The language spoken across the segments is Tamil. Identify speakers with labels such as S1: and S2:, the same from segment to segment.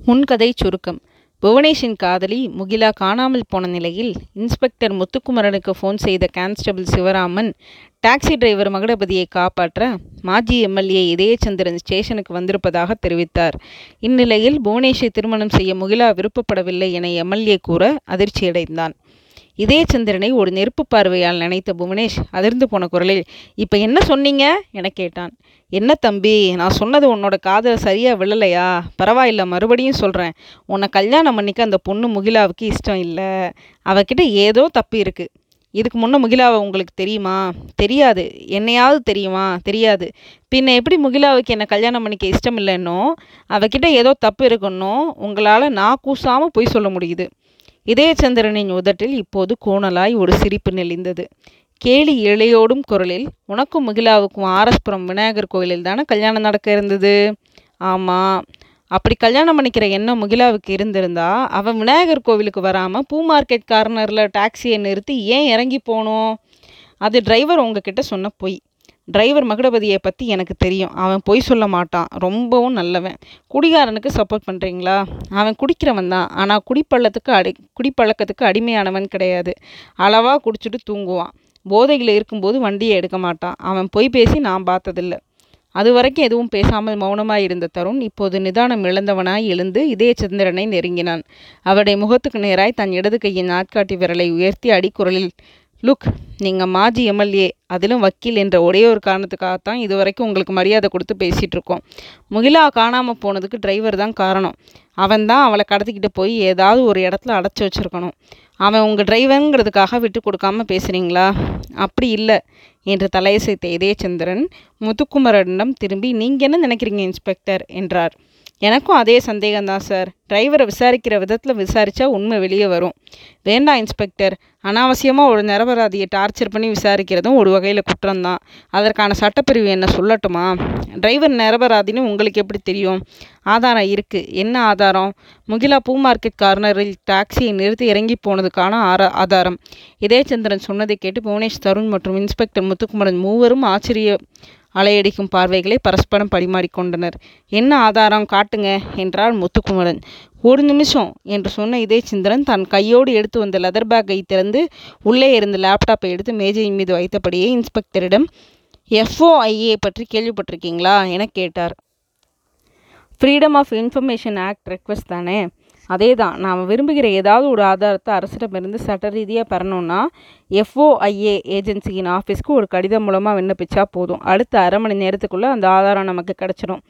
S1: முன்கதை சுருக்கம். புவனேஷின் காதலி முகிலா காணாமல் போன நிலையில் இன்ஸ்பெக்டர் முத்துக்குமரனுக்கு ஃபோன் செய்த கான்ஸ்டபிள் சிவராமன் டாக்ஸி டிரைவர் மகுடபதியை காப்பாற்ற மாஜி எம்எல்ஏ இதயச்சந்திரன் ஸ்டேஷனுக்கு வந்திருப்பதாக தெரிவித்தார். இந்நிலையில் புவனேஷை திருமணம் செய்ய முகிலா விருப்பப்படவில்லை என எம்எல்ஏ கூற அதிர்ச்சியடைந்தான். இதயச்சந்திரனை ஒரு நெருப்பு பார்வையால் நினைத்த புவனேஷ் அதிர்ந்து போன குரலில் இப்போ என்ன சொன்னீங்க? என கேட்டான். என்ன தம்பி நான் சொன்னது உன்னோட காதல் சரியாக விழலையா? பரவாயில்ல மறுபடியும் சொல்கிறேன் உன்னை கல்யாணம் பண்ணிக்க அந்த பொண்ணு முகிலாவுக்கு இஷ்டம் இல்லை. அவகிட்ட ஏதோ தப்பு இருக்குது இதுக்கு முன்னே முகிலாவை உங்களுக்கு தெரியுமா? தெரியாது. என்னையாவது தெரியுமா? தெரியாது. பின்ன எப்படி முகிலாவுக்கு என்னை கல்யாணம் பண்ணிக்க இஷ்டம் இல்லைன்னோ அவகிட்ட ஏதோ தப்பு இருக்குன்னோ உங்களால் நான் கூசாமல் பொய் சொல்ல முடியுது. இதயச்சந்திரனின் உதட்டில் இப்போது கோணலாய் ஒரு சிரிப்பு நெளிந்தது. கேலி இழையோடும் குரலில் உனக்கும் முகிலாவுக்கும் ஆர்எஸ்புரம் விநாயகர் கோயிலில் தானே கல்யாணம் நடக்க இருந்தது? ஆமாம் அப்படி கல்யாணம் பண்ணிக்கிற எண்ணம் முகிலாவுக்கு இருந்திருந்தா அவன் விநாயகர் கோவிலுக்கு வராமல் பூ மார்க்கெட் கார்னரில் டாக்ஸியை நிறுத்தி ஏன் இறங்கி போனோம்? அது டிரைவர் உங்ககிட்ட சொன்ன பொய். டிரைவர் மகுடபதியை பற்றி எனக்கு தெரியும். அவன் பொய் சொல்ல மாட்டான். ரொம்பவும் நல்லவன். குடிகாரனுக்கு சப்போர்ட் பண்ணுறீங்களா அவன் குடிக்கிறவன் தான். ஆனால் குடிப்பள்ளத்துக்கு அடி குடிப்பழக்கத்துக்கு அடிமையானவன் கிடையாது. அளவாக குடிச்சிட்டு தூங்குவான். போதையில் இருக்கும்போது வண்டியை எடுக்க மாட்டான். அவன் பொய் பேசி நான் பார்த்ததில்லை. அது வரைக்கும் எதுவும் பேசாமல் மௌனமாய் இருந்த தருண் இப்போது நிதானம் இழந்தவனாய் எழுந்து இதய சந்திரனை நெருங்கினான். அவருடைய முகத்துக்கு நேராய் தன் இடது கையின் நாட்காட்டி விரலை உயர்த்தி அடிக்குரலில் லுக் நீங்கள் மாஜி எம்எல்ஏ அதிலும் வக்கீல் என்ற ஒரே ஒரு காரணத்துக்காகத்தான் இது வரைக்கும் உங்களுக்கு மரியாதை கொடுத்து பேசிகிட்டு இருக்கோம் முகிலா காணாமல் போனதுக்கு டிரைவர் தான் காரணம். அவன் தான் அவளை கடத்திக்கிட்டு போய் ஏதாவது ஒரு இடத்துல அடைச்சி வச்சுருக்கணும். அவன் உங்கள் டிரைவருங்கிறதுக்காக விட்டு கொடுக்காம பேசுகிறீங்களா அப்படி இல்லை என்று தலையசைத்த இதயச்சந்திரன் முத்துக்குமரனிடம் திரும்பி நீங்கள் என்ன நினைக்கிறீங்க இன்ஸ்பெக்டர்? என்றார். எனக்கும் அதே சந்தேகம்தான் சார். டிரைவரை விசாரிக்கிற விதத்தில் விசாரித்தா உண்மை வெளியே வரும். வேண்டாம் இன்ஸ்பெக்டர். அனாவசியமாக ஒரு நிரபராதியை டார்ச்சர் பண்ணி விசாரிக்கிறதும் ஒரு வகையில் குற்றம்தான். அதற்கான சட்டப்பிரிவு என்ன சொல்லட்டுமா? டிரைவர் நிரபராதின்னு உங்களுக்கு எப்படி தெரியும்? ஆதாரம் இருக்குது என்ன ஆதாரம்? முகிலா பூ மார்க்கெட் கார்னரில் டாக்ஸியை நிறுத்தி இறங்கி போனதுக்கான ஆரா ஆதாரம். இதயச்சந்திரன் சொன்னதை கேட்டு புவனேஷ் தருண் மற்றும் இன்ஸ்பெக்டர் முத்துக்குமரன் மூவரும் ஆச்சரிய அலையடிக்கும் பார்வைகளை பரஸ்பரம் பரிமாறிக்கொண்டனர் என்ன ஆதாரம் காட்டுங்க? என்றார் முத்துக்குமரன். ஒரு நிமிஷம் என்று சொன்ன இதயச்சந்திரன் தன் கையோடு எடுத்து வந்த லெதர் பேக்கை திறந்து உள்ளே இருந்த லேப்டாப்பை எடுத்து மேஜையின் மீது வைத்தபடியே இன்ஸ்பெக்டரிடம் எஃப்ஓஐஏ பற்றி கேள்விப்பட்டிருக்கீங்களா? என கேட்டார். Freedom of information act request தானே? அதே தான் நாம் விரும்புகிற ஏதாவது ஒரு ஆதாரத்தை அரசிடமிருந்து சட்ட ரீதியாக பெறணும்னா எஃப்ஓஐஏ ஏஜென்சியின் ஆஃபீஸ்க்கு ஒரு கடிதம் மூலமாக விண்ணப்பிச்சா போதும். அடுத்த அரை மணி நேரத்துக்குள்ளே அந்த ஆதாரம் நமக்கு கிடச்சிடும்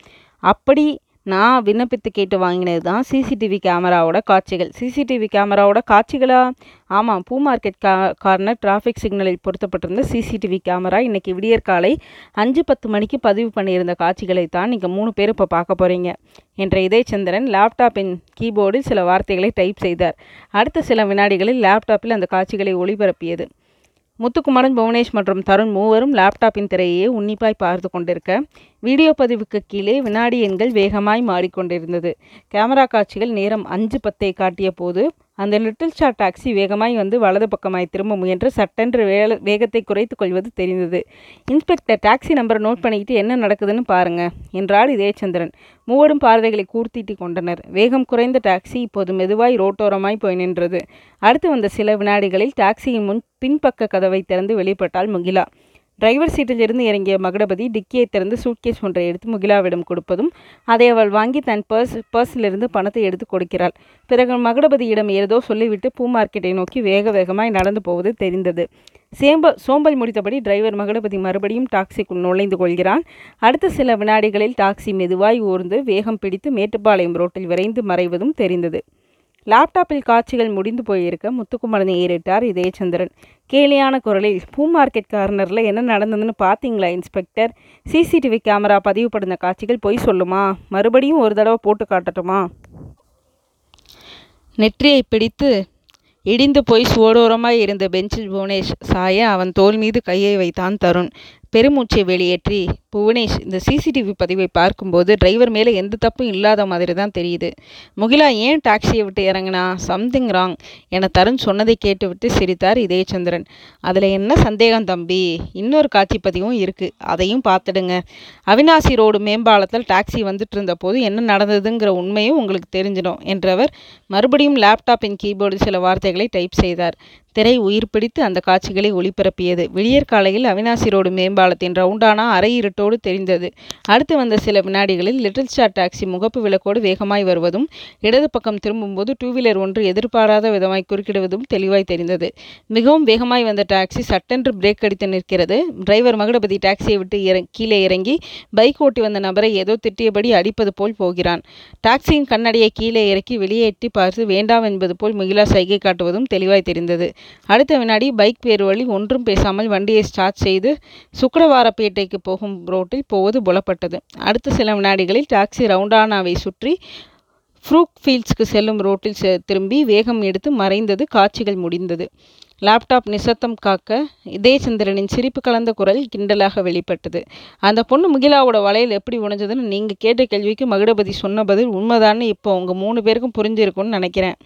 S1: அப்படி நான் விண்ணப்பித்து கேட்டு வாங்கினது தான் சிசிடிவி கேமராவோட காட்சிகள். சிசிடிவி கேமராவோட காட்சிகளா? ஆமாம் பூ மார்க்கெட் கா கார்னர் டிராஃபிக் சிக்னலில் பொருத்தப்பட்டிருந்த சிசிடிவி கேமரா இன்றைக்கி விடியற்காலை அஞ்சு பத்து மணிக்கு பதிவு பண்ணியிருந்த காட்சிகளை தான் நீங்கள் மூணு பேர் இப்போ பார்க்க போகிறீங்க என்ற இதயச்சந்திரன் லேப்டாப்பின் கீபோர்டில் சில வார்த்தைகளை டைப் செய்தார். அடுத்த சில வினாடிகளில் லேப்டாப்பில் அந்த காட்சிகளை ஒளிபரப்பியது. முத்துக்குமரன் புவனேஷ் மற்றும் தருண் மூவரும் லேப்டாப்பின் திரையையே உன்னிப்பாய் பார்த்து கொண்டிருக்க. வீடியோ பதிவுக்கு கீழே வினாடி எண்கள் வேகமாய் மாறிக்கொண்டிருந்தது. கேமரா காட்சிகள் நேரம் அஞ்சு பத்தை காட்டிய போது அந்த லிட்டில் ஷார் டாக்ஸி வேகமாய் வந்து வலது பக்கமாய் திரும்ப முயன்று சட்டென்று வேல வேகத்தை குறைத்து கொள்வது தெரிந்தது. இன்ஸ்பெக்டர் டாக்ஸி நம்பரை நோட் பண்ணிக்கிட்டு என்ன நடக்குதுன்னு பாருங்க என்றார் இதயச்சந்திரன். மூவரும் பார்வைகளை கூர்த்திட்டு கொண்டனர். வேகம் குறைந்த டாக்ஸி இப்போது மெதுவாய் ரோட்டோரமாய் போய் நின்றது. அடுத்து வந்த சில வினாடிகளில் டாக்ஸியின் முன் பின்பக்க கதவை திறந்து வெளிப்பட்டால் முகிலா. டிரைவர் சீட்டில் இருந்து இறங்கிய மகுடபதி டிக்கியை திறந்து சூட்கேஸ் ஒன்றை எடுத்து முகிலாவிடம் கொடுப்பதும் அதை அவள் வாங்கி தன் பர்ஸ் பர்ஸிலிருந்து பணத்தை எடுத்து கொடுக்கிறாள். பிறகு மகுடபதியிடம் ஏதோ சொல்லிவிட்டு பூ மார்க்கெட்டை நோக்கி வேக வேகமாய் நடந்து போவது தெரிந்தது. சேம்ப சோம்பல் முடித்தபடி டிரைவர் மகுடபதி மறுபடியும் டாக்ஸிக்குள் நுழைந்து கொள்கிறான். அடுத்த சில வினாடிகளில் டாக்ஸி மெதுவாய் ஊர்ந்து வேகம் பிடித்து மேட்டுப்பாளையம் ரோட்டில் விரைந்து மறைவதும் தெரிந்தது. லேப்டாப்பில் காட்சிகள் முடிந்து போயிருக்க முத்துக்குமரனை ஏறிட்டார் இதயச்சந்திரன். கேலியான குரலில் பூ மார்க்கெட் கார்னரில் என்ன நடந்ததுன்னு பார்த்தீங்களா இன்ஸ்பெக்டர்? சிசிடிவி கேமரா பதிவுபடுத்த காட்சிகள் பொய் சொல்லுமா? மறுபடியும் ஒரு தடவை போட்டு காட்டட்டுமா? நெற்றியை பிடித்து இடிந்து போய் சுவடோரமாய் இருந்த பெஞ்சில் புவனேஷ் சாய அவன் தோல் மீது கையை வைத்தான் தருண். பெருமூச்சை வெளியேற்றி புவனேஷ் இந்த சிசிடிவி பதிவை பார்க்கும்போது டிரைவர் மேலே எந்த தப்பும் இல்லாத மாதிரி தான் தெரியுது. முகிலா ஏன் டாக்ஸியை விட்டு இறங்கினா? சம்திங் ராங் என தருண் சொன்னதை கேட்டுவிட்டு சிரித்தார் இதயச்சந்திரன். அதில் என்ன சந்தேகம் தம்பி? இன்னொரு காட்சி பதிவும் இருக்குது அதையும் பார்த்துடுங்க. அவினாசி ரோடு மேம்பாலத்தில் டாக்ஸி வந்துட்டு இருந்த போது என்ன நடந்ததுங்கிற உண்மையும் உங்களுக்கு தெரிஞ்சிடும் என்றவர் மறுபடியும் லேப்டாப்பின் கீபோர்டு சில வார்த்தைகளை டைப் செய்தார். திரை உயிர் பிடித்து அந்த காட்சிகளை ஒளிபரப்பியது. விடியற்காலையில் அவினாசி ரோடு மேம்பாலத்தின் ரவுண்டானா அரை இருட்டோடு தெரிந்தது. அடுத்து வந்த சில வினாடிகளில் லிட்டில் ஸ்டார் டாக்ஸி முகப்பு விளக்கோடு வேகமாய் வருவதும் இடது பக்கம் திரும்பும்போது டூ வீலர் ஒன்று எதிர்பாராத விதமாய் குறுக்கிடுவதும் தெளிவாய் தெரிந்தது. மிகவும் வேகமாய் வந்த டாக்ஸி சட்டென்று பிரேக் அடித்து நிற்கிறது. டிரைவர் மகுடபதி டாக்ஸியை விட்டு இற கீழே இறங்கி பைக் ஓட்டி வந்த நபரை ஏதோ திட்டியபடி அடிப்பது போல் போகிறான். டாக்ஸியின் கண்ணடியை கீழே இறக்கி வெளியே எட்டி பார்த்து வேண்டாம் என்பது போல் மகிழா சைகை காட்டுவதும் தெளிவாய் தெரிந்தது. அடுத்த வினாடி பைக் பேர் வழி ஒன்றும் பேசாமல் வண்டியை ஸ்டார்ட் செய்து சுக்கரவாரப்பேட்டைக்கு போகும் ரோட்டில் போவது புலப்பட்டது. அடுத்த சில வினாடிகளில் டாக்ஸி ரவுண்டானாவை சுற்றி ஃப்ரூக் ஃபீல்ட்ஸ்க்கு செல்லும் ரோட்டில் திரும்பி வேகம் எடுத்து மறைந்தது காட்சிகள் முடிந்தது. லேப்டாப் நிசத்தம் காக்க இதயச்சந்திரனின் சிரிப்பு கலந்த குரல் கிண்டலாக வெளிப்பட்டது. அந்த பொண்ணு முகிலாவோட வலையில் எப்படி உணஞ்சதுன்னு நீங்கள் கேட்ட கேள்விக்கு மகுடபதி சொன்ன பதில் உண்மைதான்னு இப்போ உங்கள் மூணு பேருக்கும் புரிஞ்சிருக்கும்னு நினைக்கிறேன்.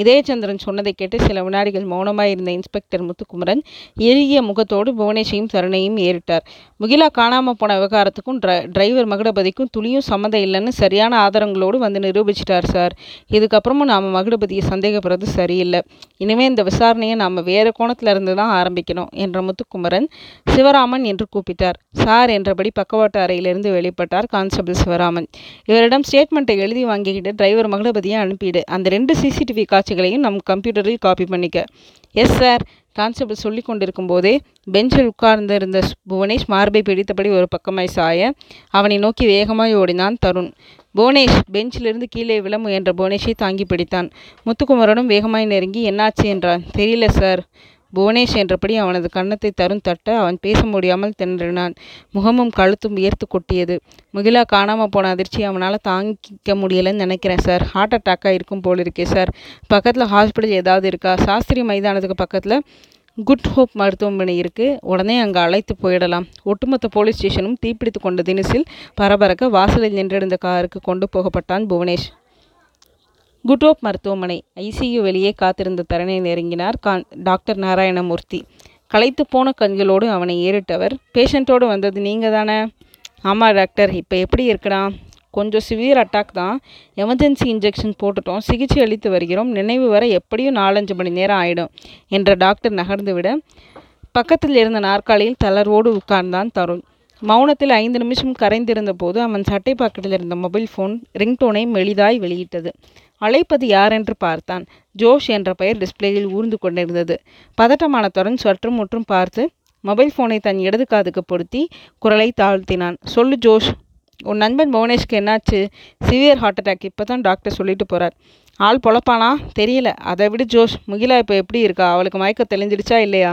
S1: இதயச்சந்திரன் சொன்னதை கேட்டு சில வினாடிகள் மௌனமாய் இருந்த இன்ஸ்பெக்டர் முத்துக்குமரன் எரிய முகத்தோடு புவனேஷையும் சரணையும் ஏறிட்டார். முகிலா காணாமல் போன விவகாரத்துக்கும் டிரைவர் மகுடபதிக்கும் துளியும் சம்மந்தம் இல்லைன்னு சரியான ஆதாரங்களோடு வந்து நிரூபிச்சிட்டார் சார். இதுக்கப்புறமும் நாம் மகுடபதியை சந்தேகப்படுறது சரியில்லை. இனிமேல் இந்த விசாரணையை நாம் வேறு கோணத்தில் இருந்து தான் ஆரம்பிக்கணும் என்ற முத்துக்குமரன் சிவராமன் என்று கூப்பிட்டார். சார் என்றபடி பக்கவாட்டு அறையிலிருந்து வெளிப்பட்டார் கான்ஸ்டபிள் சிவராமன். இவரிடம் ஸ்டேட்மெண்ட்டை எழுதி வாங்கிக்கிட்டு டிரைவர் மகுடபதியை அனுப்பிடு. அந்த ரெண்டு சிசிடிவி காட்சிகளையும் நம் கம்ப்யூட்டரில் காப்பி பண்ணிக்க. எஸ் சார் கான்ஸ்டபிள் சொல்லி கொண்டிருக்கும் போதே பெஞ்சில் உட்கார்ந்திருந்த புவனேஷ் மார்பை பிடித்தபடி ஒரு பக்கமாய் சாய அவனை நோக்கி வேகமாய் ஓடினான் தருண். புவனேஷ் பெஞ்சிலிருந்து கீழே விழ முயன்ற புவனேஷை தாங்கி பிடித்தான். முத்துக்குமரனும் வேகமாய் நெருங்கி என்னாச்சு? என்றான். தெரியல சார் புவனேஷ் என்றபடி அவனது கன்னத்தை தருண் தட்ட அவன் பேச முடியாமல் திணறினான். முகமும் கழுத்தும் உயர்த்து கொட்டியது. முகிலா காணாமல் போன அதிர்ச்சி அவனால் தாங்கிக்க முடியலைன்னு நினைக்கிறேன் சார். ஹார்ட் அட்டாக்காக இருக்கும் போல் இருக்கே சார். பக்கத்தில் ஹாஸ்பிட்டல் ஏதாவது இருக்கா? சாஸ்திரி மைதானத்துக்கு பக்கத்தில் குட் ஹோப் மருத்துவமனை இருக்குது உடனே அங்கே அழைத்து போயிடலாம். ஒட்டுமொத்த போலீஸ் ஸ்டேஷனும் தீப்பிடித்து கொண்ட தினசில் பரபரக்க வாசலில் நின்றிருந்த காருக்கு கொண்டு போகப்பட்டான் புவனேஷ். குட்டோப் மருத்துவமனை. ஐசியு வெளியே காத்திருந்த தரனை நெருங்கினார் கான் டாக்டர் நாராயணமூர்த்தி. களைத்து போன கண்களோடு அவனை ஏறிட்டவர் பேஷண்ட்டோடு வந்தது நீங்கள் தானே ஆமாம் டாக்டர். இப்போ எப்படி இருக்கிறான் கொஞ்சம் சிவியர் அட்டாக் தான். எமர்ஜென்சி இன்ஜெக்ஷன் போட்டுட்டோம். சிகிச்சை அளித்து வருகிறோம். நினைவு வர எப்படியும் நாலஞ்சு மணி நேரம் ஆகிடும் என்ற டாக்டர் நகர்ந்து விட பக்கத்தில் இருந்த நாற்காலியில் தளர்வோடு உட்கார்ந்தான் தருண். மௌனத்தில் ஐந்து நிமிஷம் கரைந்திருந்த போது அவன் சட்டை பாக்கெட்டில் இருந்த மொபைல் ஃபோன் ரிங்டோனை மெளிதாய் வெளியிட்டது. அழைப்பது யாரென்று பார்த்தான். ஜோஷ் என்ற பெயர் டிஸ்பிளேயில் ஊர்ந்து கொண்டிருந்தது. பதட்டமான தருண் சற்றும் முற்றும் பார்த்து மொபைல் ஃபோனை தன் இடது காதுக்கு பொருத்தி குரலை தாழ்த்தினான். சொல்லு ஜோஷ் உன் நண்பன் புவனேஷ்க்கு என்னாச்சு? Severe heart attack. இப்போ தான் டாக்டர் சொல்லிட்டு போகிறார் ஆள் பொழப்பானா? தெரியல. அதை விட ஜோஷ் முகிலா இப்போ எப்படி இருக்கா? அவளுக்கு மயக்கம் தெளிஞ்சிடுச்சா இல்லையா?